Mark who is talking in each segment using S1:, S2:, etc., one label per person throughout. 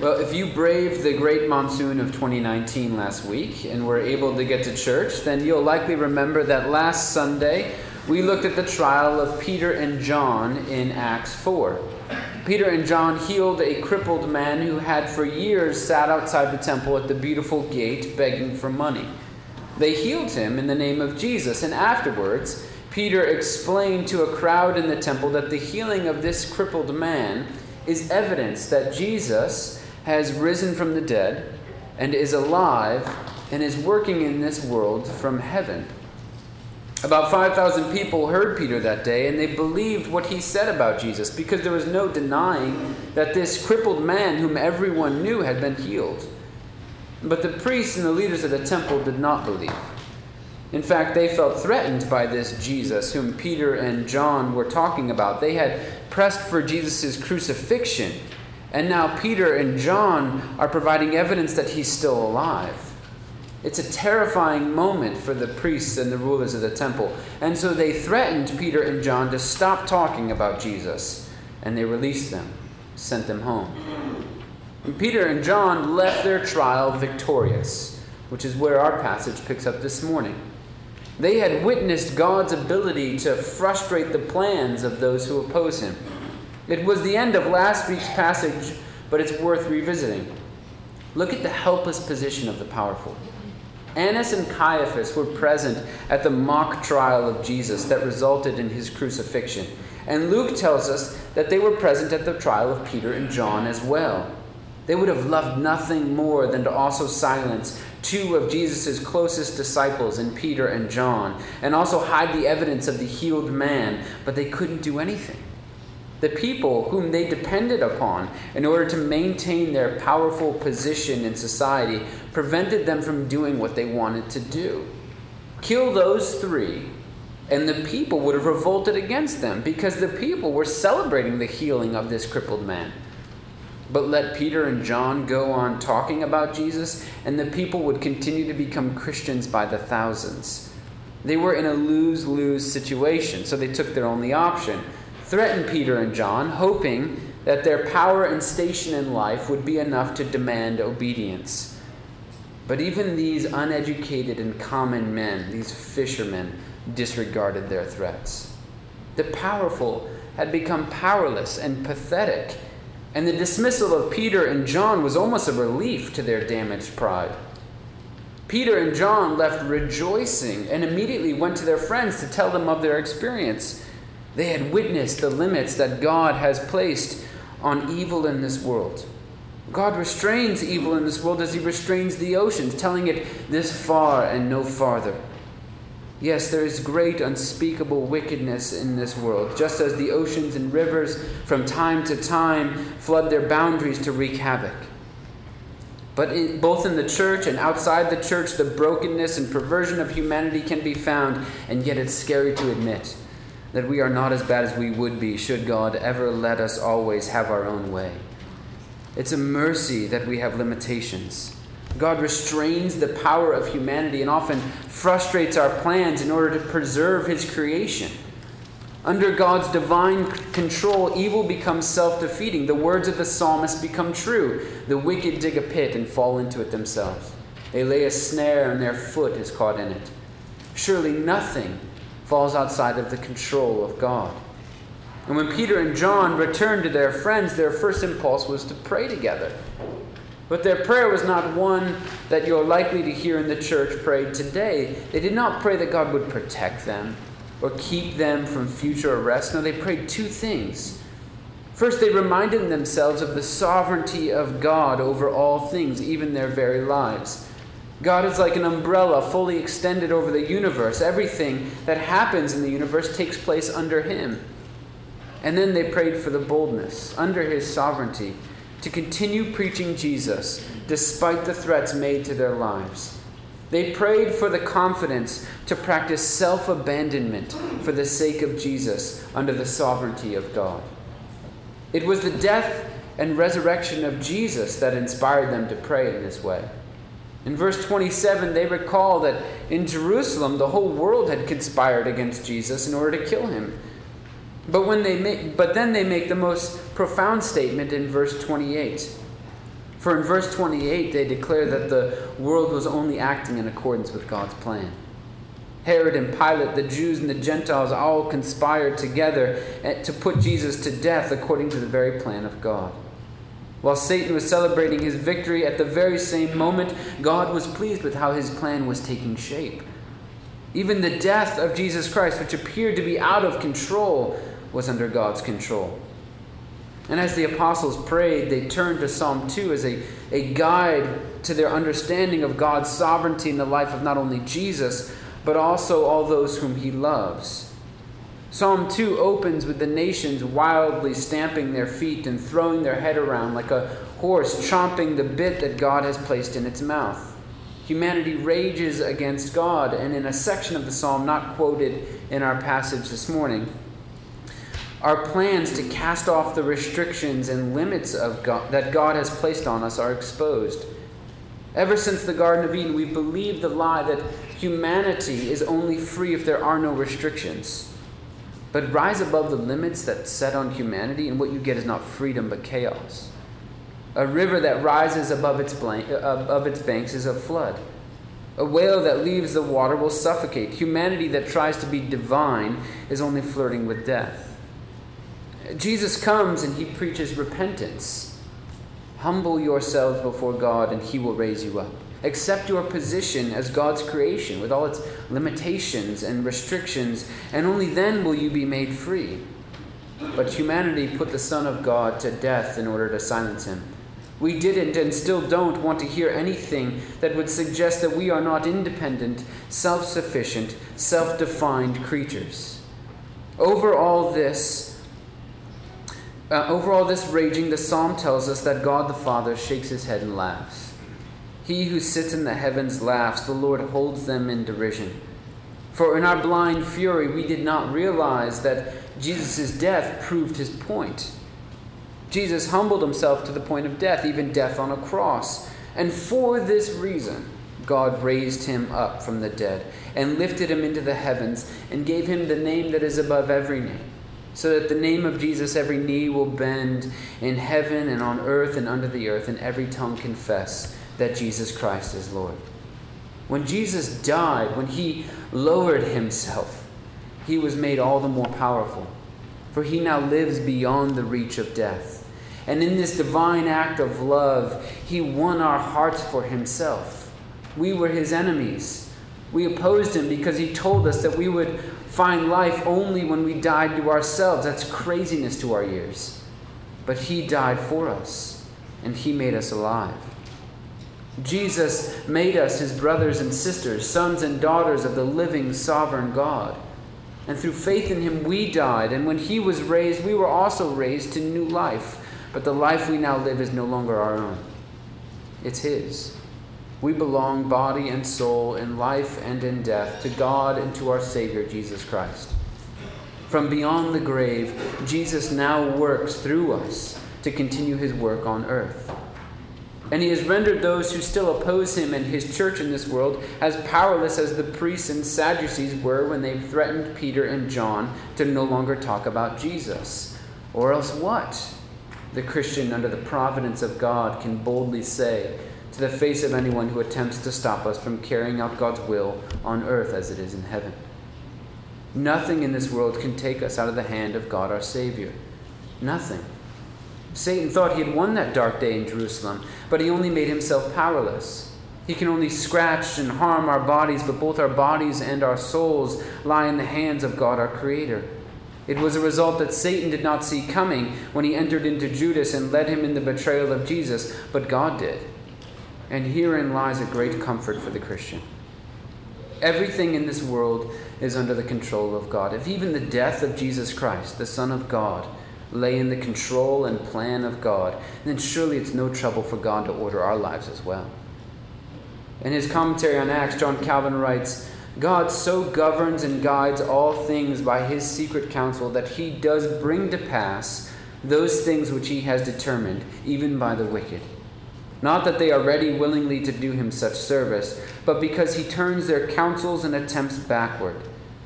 S1: Well, if you braved the great monsoon of 2019 last week and were able to get to church, then you'll likely remember that last Sunday we looked at the trial of Peter and John in Acts 4. Peter and John healed a crippled man who had for years sat outside the temple at the beautiful gate begging for money. They healed him in the name of Jesus, and afterwards, Peter explained to a crowd in the temple that the healing of this crippled man is evidence that Jesus has risen from the dead and is alive and is working in this world from heaven. About 5,000 people heard Peter that day, and they believed what he said about Jesus because there was no denying that this crippled man, whom everyone knew, had been healed. But the priests and the leaders of the temple did not believe. In fact, they felt threatened by this Jesus whom Peter and John were talking about. They had pressed for Jesus' crucifixion and now Peter and John are providing evidence that he's still alive. It's a terrifying moment for the priests and the rulers of the temple. And so they threatened Peter and John to stop talking about Jesus. And they released them, sent them home. And Peter and John left their trial victorious, which is where our passage picks up this morning. They had witnessed God's ability to frustrate the plans of those who oppose him. It was the end of last week's passage, but it's worth revisiting. Look at the helpless position of the powerful. Annas and Caiaphas were present at the mock trial of Jesus that resulted in his crucifixion. And Luke tells us that they were present at the trial of Peter and John as well. They would have loved nothing more than to also silence two of Jesus' closest disciples in Peter and John, and also hide the evidence of the healed man, but they couldn't do anything. The people whom they depended upon in order to maintain their powerful position in society prevented them from doing what they wanted to do. Kill those three, and the people would have revolted against them because the people were celebrating the healing of this crippled man. But let Peter and John go on talking about Jesus, and the people would continue to become Christians by the thousands. They were in a lose lose situation, so they took their only option threatened Peter and John, hoping that their power and station in life would be enough to demand obedience. But even these uneducated and common men, these fishermen, disregarded their threats. The powerful had become powerless and pathetic, and the dismissal of Peter and John was almost a relief to their damaged pride. Peter and John left rejoicing and immediately went to their friends to tell them of their experience. They had witnessed the limits that God has placed on evil in this world. God restrains evil in this world as He restrains the oceans, telling it this far and no farther. Yes, there is great unspeakable wickedness in this world, just as the oceans and rivers from time to time flood their boundaries to wreak havoc. But in, both in the church and outside the church, the brokenness and perversion of humanity can be found, and yet it's scary to admit that we are not as bad as we would be should God ever let us always have our own way. It's a mercy that we have limitations. God restrains the power of humanity and often frustrates our plans in order to preserve his creation. Under God's divine control, evil becomes self defeating. The words of the psalmist become true. The wicked dig a pit and fall into it themselves. They lay a snare, and their foot is caught in it. Surely nothing falls outside of the control of God. And when Peter and John returned to their friends, their first impulse was to pray together. But their prayer was not one that you're likely to hear in the church prayed today. They did not pray that God would protect them or keep them from future arrest. No, they prayed two things. First, they reminded themselves of the sovereignty of God over all things, even their very lives. God is like an umbrella fully extended over the universe. Everything that happens in the universe takes place under Him. And then they prayed for the boldness, under His sovereignty, to continue preaching Jesus despite the threats made to their lives. They prayed for the confidence to practice self abandonment for the sake of Jesus under the sovereignty of God. It was the death and resurrection of Jesus that inspired them to pray in this way. In verse 27, they recall that in Jerusalem, the whole world had conspired against Jesus in order to kill him. But, when they make, but then they make the most profound statement in verse 28 For in verse 28, they declare that the world was only acting in accordance with God's plan. Herod and Pilate, the Jews and the Gentiles, all conspired together eh, to put Jesus to death according to the very plan of God. While Satan was celebrating his victory at the very same moment, God was pleased with how his plan was taking shape. Even the death of Jesus Christ, which appeared to be out of control, was under God's control. And as the apostles prayed, they turned to Psalm 2 as a, a guide to their understanding of God's sovereignty in the life of not only Jesus, but also all those whom he loves. Psalm 2 opens with the nations wildly stamping their feet and throwing their head around like a horse chomping the bit that God has placed in its mouth. Humanity rages against God, and in a section of the psalm not quoted in our passage this morning, our plans to cast off the restrictions and limits of God, that God has placed on us are exposed. Ever since the Garden of Eden, we've believed the lie that humanity is only free if there are no restrictions. But rise above the limits that set on humanity, and what you get is not freedom but chaos. A river that rises above its, blank, uh, above its banks is a flood. A whale that leaves the water will suffocate. Humanity that tries to be divine is only flirting with death. Jesus comes and he preaches repentance. Humble yourselves before God and he will raise you up. Accept your position as God's creation with all its limitations and restrictions, and only then will you be made free. But humanity put the Son of God to death in order to silence him. We didn't and still don't want to hear anything that would suggest that we are not independent, self sufficient, self defined creatures. Over all this, uh, over all this raging, the psalm tells us that God the Father shakes his head and laughs. He who sits in the heavens laughs, the Lord holds them in derision. For in our blind fury, we did not realize that Jesus' death proved his point. Jesus humbled himself to the point of death, even death on a cross. And for this reason, God raised him up from the dead and lifted him into the heavens and gave him the name that is above every name so that the name of Jesus every knee will bend in heaven and on earth and under the earth, and every tongue confess that Jesus Christ is Lord. When Jesus died, when he lowered himself, he was made all the more powerful, for he now lives beyond the reach of death. And in this divine act of love, he won our hearts for himself. We were his enemies. We opposed him because he told us that we would find life only when we died to ourselves. That's craziness to our ears. But He died for us, and He made us alive. Jesus made us His brothers and sisters, sons and daughters of the living, sovereign God. And through faith in Him, we died. And when He was raised, we were also raised to new life. But the life we now live is no longer our own, it's His. We belong, body and soul, in life and in death, to God and to our Savior, Jesus Christ. From beyond the grave, Jesus now works through us to continue his work on earth. And he has rendered those who still oppose him and his church in this world as powerless as the priests and Sadducees were when they threatened Peter and John to no longer talk about Jesus. Or else what? The Christian, under the providence of God, can boldly say, to the face of anyone who attempts to stop us from carrying out God's will on earth as it is in heaven. Nothing in this world can take us out of the hand of God our Savior. Nothing. Satan thought he had won that dark day in Jerusalem, but he only made himself powerless. He can only scratch and harm our bodies, but both our bodies and our souls lie in the hands of God our Creator. It was a result that Satan did not see coming when he entered into Judas and led him in the betrayal of Jesus, but God did. And herein lies a great comfort for the Christian. Everything in this world is under the control of God. If even the death of Jesus Christ, the Son of God, lay in the control and plan of God, then surely it's no trouble for God to order our lives as well. In his commentary on Acts, John Calvin writes God so governs and guides all things by his secret counsel that he does bring to pass those things which he has determined, even by the wicked. Not that they are ready willingly to do him such service, but because he turns their counsels and attempts backward,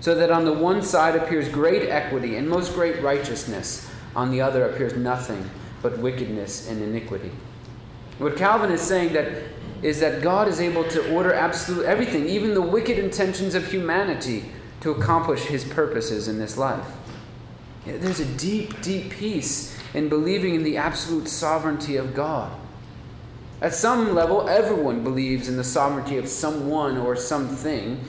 S1: so that on the one side appears great equity and most great righteousness, on the other appears nothing but wickedness and iniquity. What Calvin is saying that is that God is able to order absolute everything, even the wicked intentions of humanity, to accomplish his purposes in this life. There's a deep, deep peace in believing in the absolute sovereignty of God. At some level, everyone believes in the sovereignty of someone or something,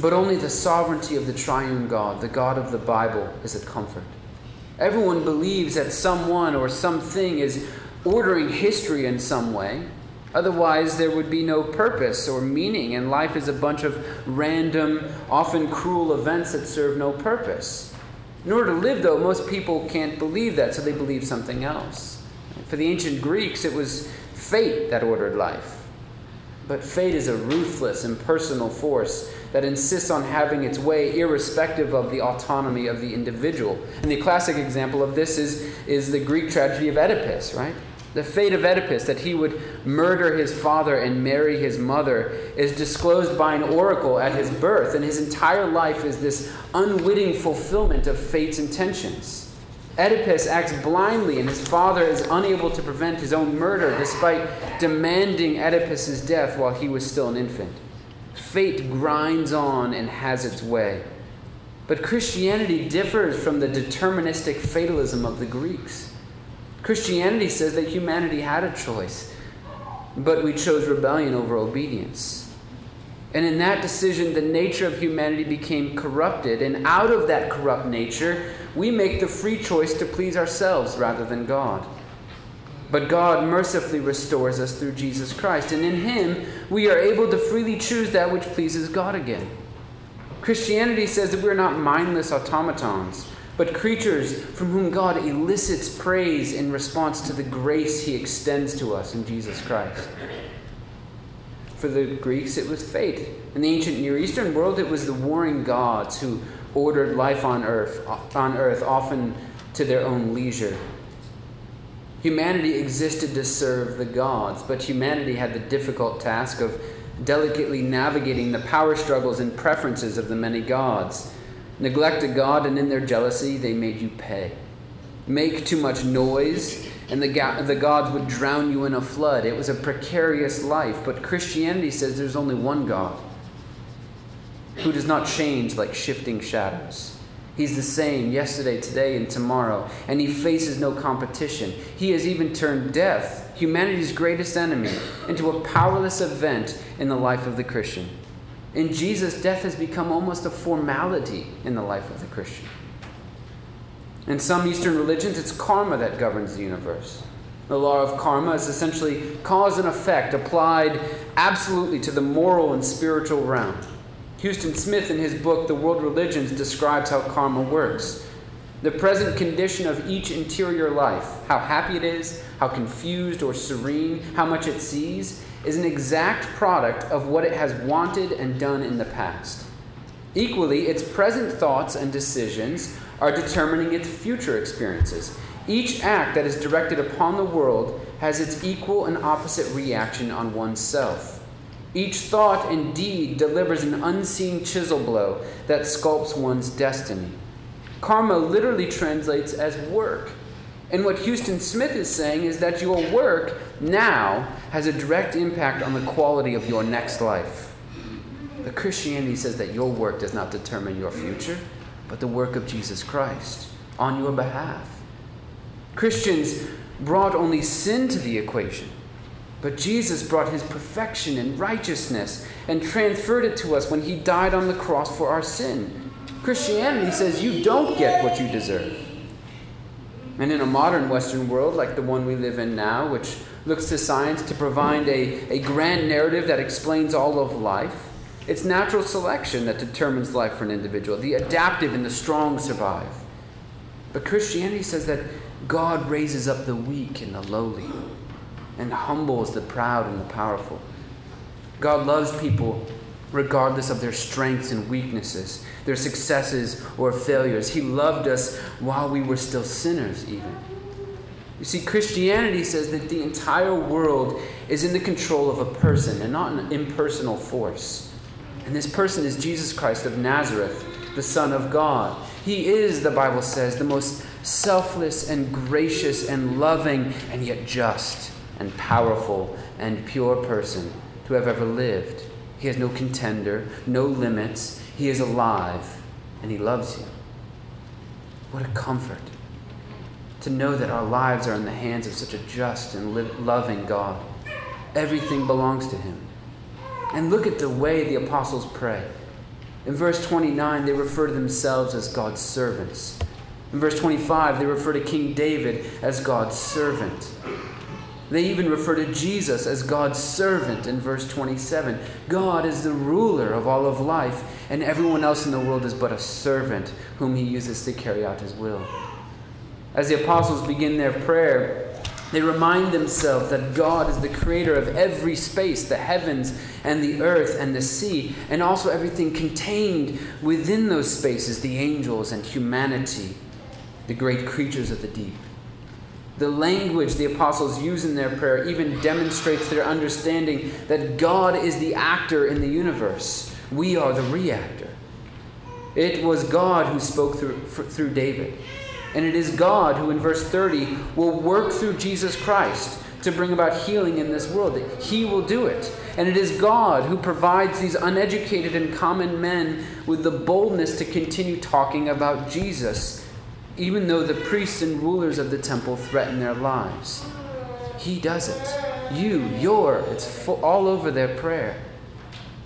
S1: but only the sovereignty of the triune God, the God of the Bible, is a comfort. Everyone believes that someone or something is ordering history in some way. Otherwise, there would be no purpose or meaning, and life is a bunch of random, often cruel events that serve no purpose. In order to live, though, most people can't believe that, so they believe something else. For the ancient Greeks, it was fate that ordered life. But fate is a ruthless, impersonal force that insists on having its way irrespective of the autonomy of the individual. And the classic example of this is, is the Greek tragedy of Oedipus, right? The fate of Oedipus, that he would murder his father and marry his mother, is disclosed by an oracle at his birth, and his entire life is this unwitting fulfillment of fate's intentions. Oedipus acts blindly, and his father is unable to prevent his own murder despite demanding Oedipus's death while he was still an infant. Fate grinds on and has its way. But Christianity differs from the deterministic fatalism of the Greeks. Christianity says that humanity had a choice, but we chose rebellion over obedience. And in that decision, the nature of humanity became corrupted. And out of that corrupt nature, we make the free choice to please ourselves rather than God. But God mercifully restores us through Jesus Christ. And in Him, we are able to freely choose that which pleases God again. Christianity says that we're not mindless automatons but creatures from whom God elicits praise in response to the grace he extends to us in Jesus Christ. For the Greeks, it was fate. In the ancient Near Eastern world, it was the warring gods who ordered life on earth, on earth often to their own leisure. Humanity existed to serve the gods, but humanity had the difficult task of delicately navigating the power struggles and preferences of the many gods Neglect a God, and in their jealousy, they made you pay. Make too much noise, and the, ga- the gods would drown you in a flood. It was a precarious life, but Christianity says there's only one God who does not change like shifting shadows. He's the same yesterday, today, and tomorrow, and he faces no competition. He has even turned death, humanity's greatest enemy, into a powerless event in the life of the Christian. In Jesus, death has become almost a formality in the life of the Christian. In some Eastern religions, it's karma that governs the universe. The law of karma is essentially cause and effect applied absolutely to the moral and spiritual realm. Huston Smith, in his book, The World Religions, describes how karma works. The present condition of each interior life, how happy it is, how confused or serene, how much it sees, is an exact product of what it has wanted and done in the past. Equally, its present thoughts and decisions are determining its future experiences. Each act that is directed upon the world has its equal and opposite reaction on oneself. Each thought and deed delivers an unseen chisel blow that sculpts one's destiny. Karma literally translates as work. And what Huston Smith is saying is that your work now has a direct impact on the quality of your next life. But Christianity says that your work does not determine your future, but the work of Jesus Christ on your behalf. Christians brought only sin to the equation, but Jesus brought his perfection and righteousness and transferred it to us when he died on the cross for our sin. Christianity says you don't get what you deserve. And in a modern Western world like the one we live in now, which looks to science to provide a, a grand narrative that explains all of life, it's natural selection that determines life for an individual. The adaptive and the strong survive. But Christianity says that God raises up the weak and the lowly and humbles the proud and the powerful. God loves people regardless of their strengths and weaknesses, their successes or failures. He loved us while we were still sinners, even. You see, Christianity says that the entire world is in the control of a person and not an impersonal force. And this person is Jesus Christ of Nazareth, the Son of God. He is, the Bible says, the most selfless and gracious and loving and yet just and powerful and pure person to have ever lived. He has no contender, no limits. He is alive and he loves you. What a comfort to know that our lives are in the hands of such a just and loving God. Everything belongs to him. And look at the way the apostles pray. In verse 29, they refer to themselves as God's servants. In verse 25, they refer to King David as God's servant. They even refer to Jesus as God's servant in verse 27. God is the ruler of all of life, and everyone else in the world is but a servant whom he uses to carry out his will. As the apostles begin their prayer, they remind themselves that God is the creator of every space, the heavens and the earth and the sea, and also everything contained within those spaces, the angels and humanity, the great creatures of the deep. The language the apostles use in their prayer even demonstrates their understanding that God is the actor in the universe. We are the reactor. It was God who spoke through, through David. And it is God who, in verse 30, will work through Jesus Christ to bring about healing in this world. He will do it. And it is God who provides these uneducated and common men with the boldness to continue talking about Jesus, even though the priests and rulers of the temple threaten their lives. He does it. You, your, it's full, all over their prayer.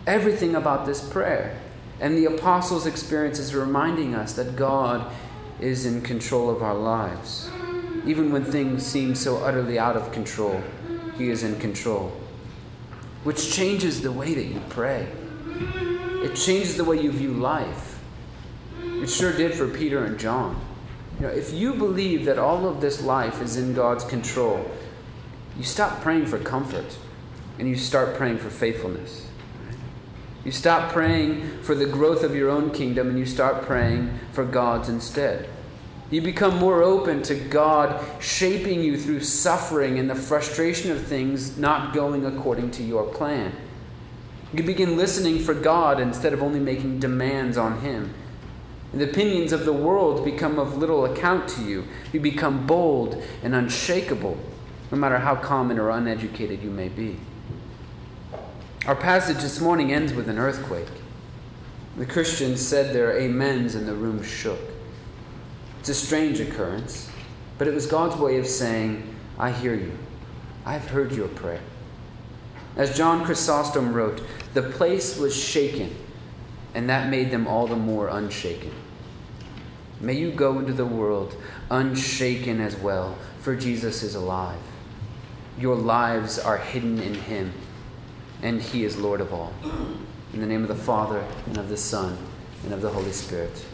S1: Everything about this prayer. And the apostles' experience is reminding us that God is in control of our lives. Even when things seem so utterly out of control, He is in control. Which changes the way that you pray, it changes the way you view life. It sure did for Peter and John. You know, if you believe that all of this life is in God's control, you stop praying for comfort and you start praying for faithfulness. You stop praying for the growth of your own kingdom and you start praying for God's instead. You become more open to God shaping you through suffering and the frustration of things not going according to your plan. You begin listening for God instead of only making demands on Him. And the opinions of the world become of little account to you. You become bold and unshakable, no matter how common or uneducated you may be. Our passage this morning ends with an earthquake. The Christians said their amens and the room shook. It's a strange occurrence, but it was God's way of saying, I hear you. I've heard your prayer. As John Chrysostom wrote, the place was shaken, and that made them all the more unshaken. May you go into the world unshaken as well, for Jesus is alive. Your lives are hidden in him and He is Lord of all. In the name of the Father, and of the Son, and of the Holy Spirit.